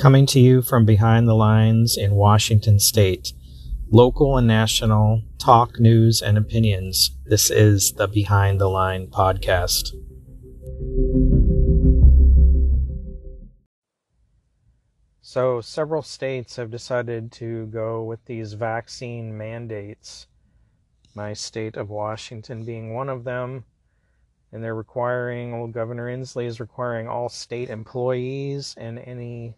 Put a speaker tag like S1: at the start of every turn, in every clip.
S1: Coming to you from behind the lines in Washington State, local and national talk, news, and opinions. This is the Behind the Line podcast. So, several states have decided to go with these vaccine mandates, my state of Washington being one of them. And they're requiring, well, Governor Inslee is requiring all state employees and any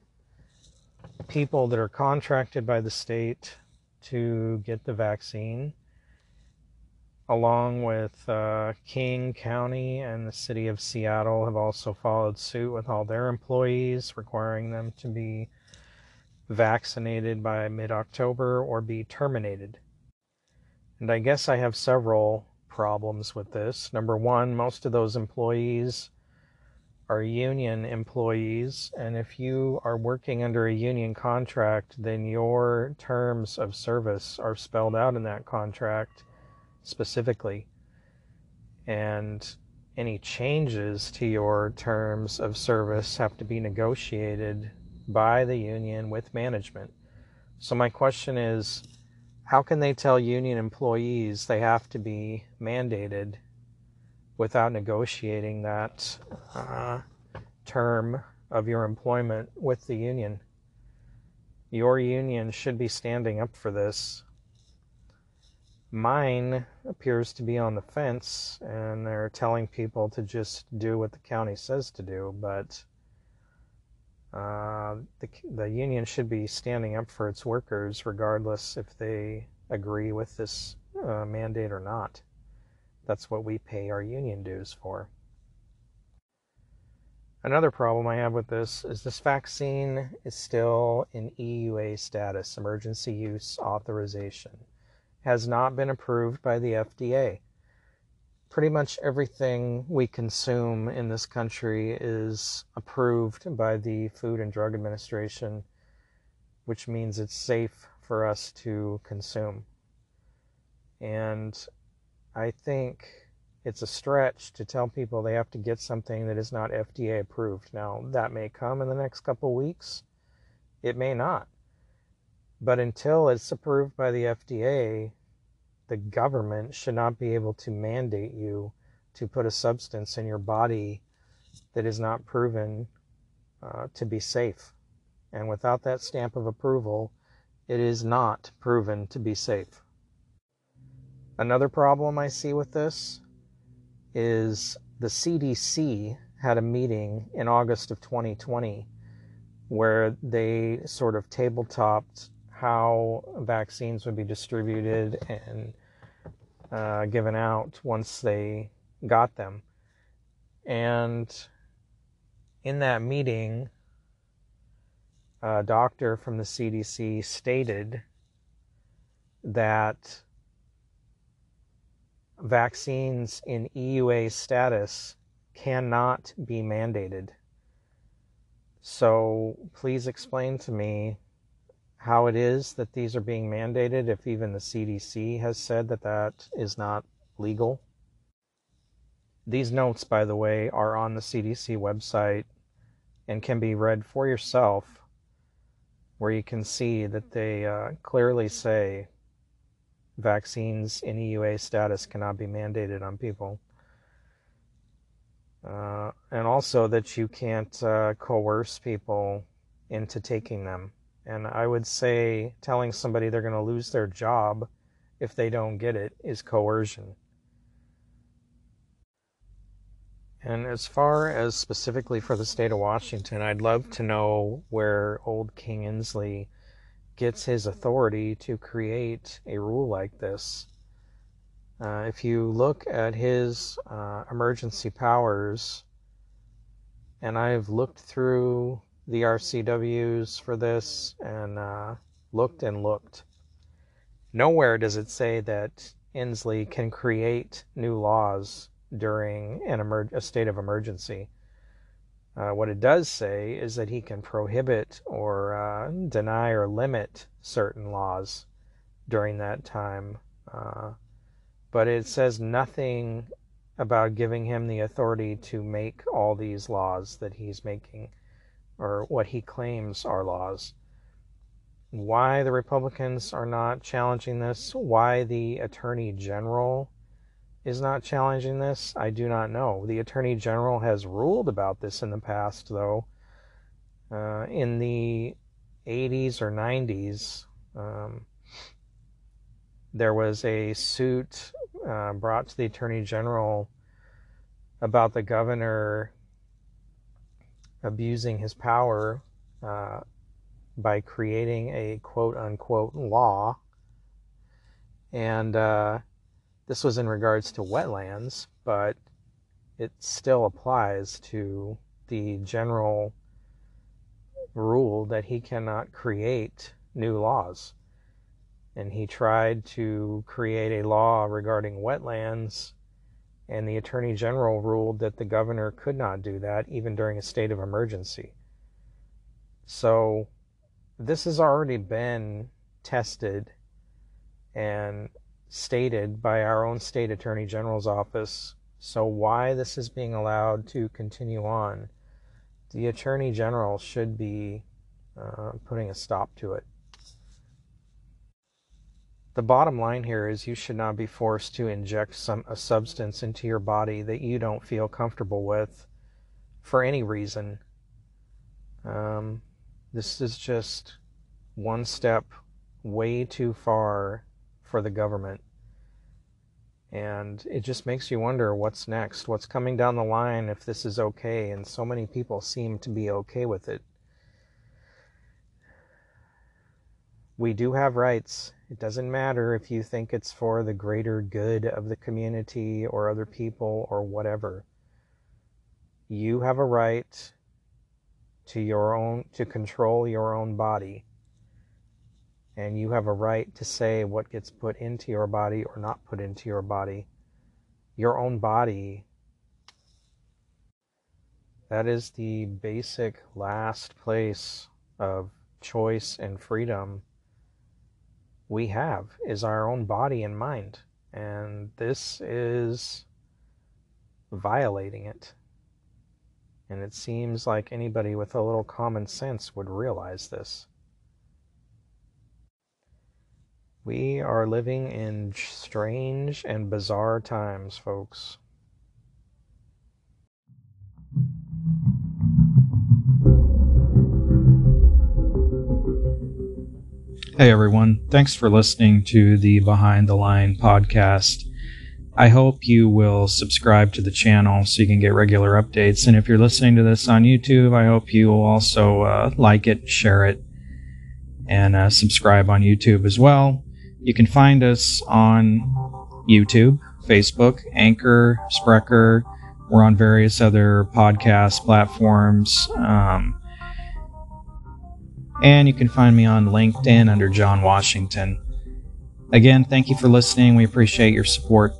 S1: people that are contracted by the state to get the vaccine, along with uh, King County and the city of Seattle, have also followed suit with all their employees, requiring them to be vaccinated by mid October or be terminated. And I guess I have several problems with this. Number one, most of those employees are union employees, and if you are working under a union contract, then your terms of service are spelled out in that contract specifically. And any changes to your terms of service have to be negotiated by the union with management. So, my question is how can they tell union employees they have to be mandated without negotiating that uh, term of your employment with the union? Your union should be standing up for this. Mine appears to be on the fence, and they're telling people to just do what the county says to do, but uh, the, the union should be standing up for its workers regardless if they agree with this uh, mandate or not. That's what we pay our union dues for. Another problem I have with this is this vaccine is still in EUA status, emergency use authorization. Has not been approved by the FDA pretty much everything we consume in this country is approved by the Food and Drug Administration, which means it's safe for us to consume. And I think it's a stretch to tell people they have to get something that is not FDA approved. Now, that may come in the next couple weeks, it may not. But until it's approved by the FDA, the government should not be able to mandate you to put a substance in your body that is not proven uh, to be safe. And without that stamp of approval, it is not proven to be safe. Another problem I see with this is the CDC had a meeting in August of 2020 where they sort of tabletopped how vaccines would be distributed and uh, given out once they got them. And in that meeting, a doctor from the CDC stated that vaccines in EUA status cannot be mandated. So please explain to me how it is that these are being mandated if even the CDC has said that that is not legal. These notes, by the way, are on the CDC website and can be read for yourself, where you can see that they uh, clearly say vaccines in EUA status cannot be mandated on people. Uh, and also that you can't uh, coerce people into taking them. And I would say telling somebody they're going to lose their job if they don't get it is coercion. And as far as specifically for the state of Washington, I'd love to know where old King Inslee gets his authority to create a rule like this. Uh, if you look at his uh, emergency powers, and I've looked through the RCWs for this and uh, looked and looked. Nowhere does it say that Inslee can create new laws during an emer- a state of emergency. Uh, what it does say is that he can prohibit or uh, deny or limit certain laws during that time. Uh, but it says nothing about giving him the authority to make all these laws that he's making or what he claims are laws. Why the Republicans are not challenging this, why the Attorney General is not challenging this, I do not know. The Attorney General has ruled about this in the past, though. Uh, in the 80s or 90s, um, there was a suit uh, brought to the Attorney General about the governor abusing his power uh, by creating a quote unquote law. And uh, this was in regards to wetlands, but it still applies to the general rule that he cannot create new laws. And he tried to create a law regarding wetlands and the Attorney General ruled that the governor could not do that even during a state of emergency. So this has already been tested and stated by our own state Attorney General's office. So why this is being allowed to continue on, the Attorney General should be uh, putting a stop to it the bottom line here is you should not be forced to inject some a substance into your body that you don't feel comfortable with for any reason. Um, this is just one step way too far for the government. And it just makes you wonder what's next, what's coming down the line if this is okay. And so many people seem to be okay with it. We do have rights it doesn't matter if you think it's for the greater good of the community or other people or whatever. You have a right to your own to control your own body. And you have a right to say what gets put into your body or not put into your body. Your own body that is the basic last place of choice and freedom we have is our own body and mind. And this is violating it. And it seems like anybody with a little common sense would realize this. We are living in strange and bizarre times, folks.
S2: Hey everyone, thanks for listening to the Behind the Line podcast. I hope you will subscribe to the channel so you can get regular updates. And if you're listening to this on YouTube, I hope you will also uh, like it, share it, and uh, subscribe on YouTube as well. You can find us on YouTube, Facebook, Anchor, Spreaker. We're on various other podcast platforms. Um, and you can find me on LinkedIn under John Washington. Again, thank you for listening. We appreciate your support.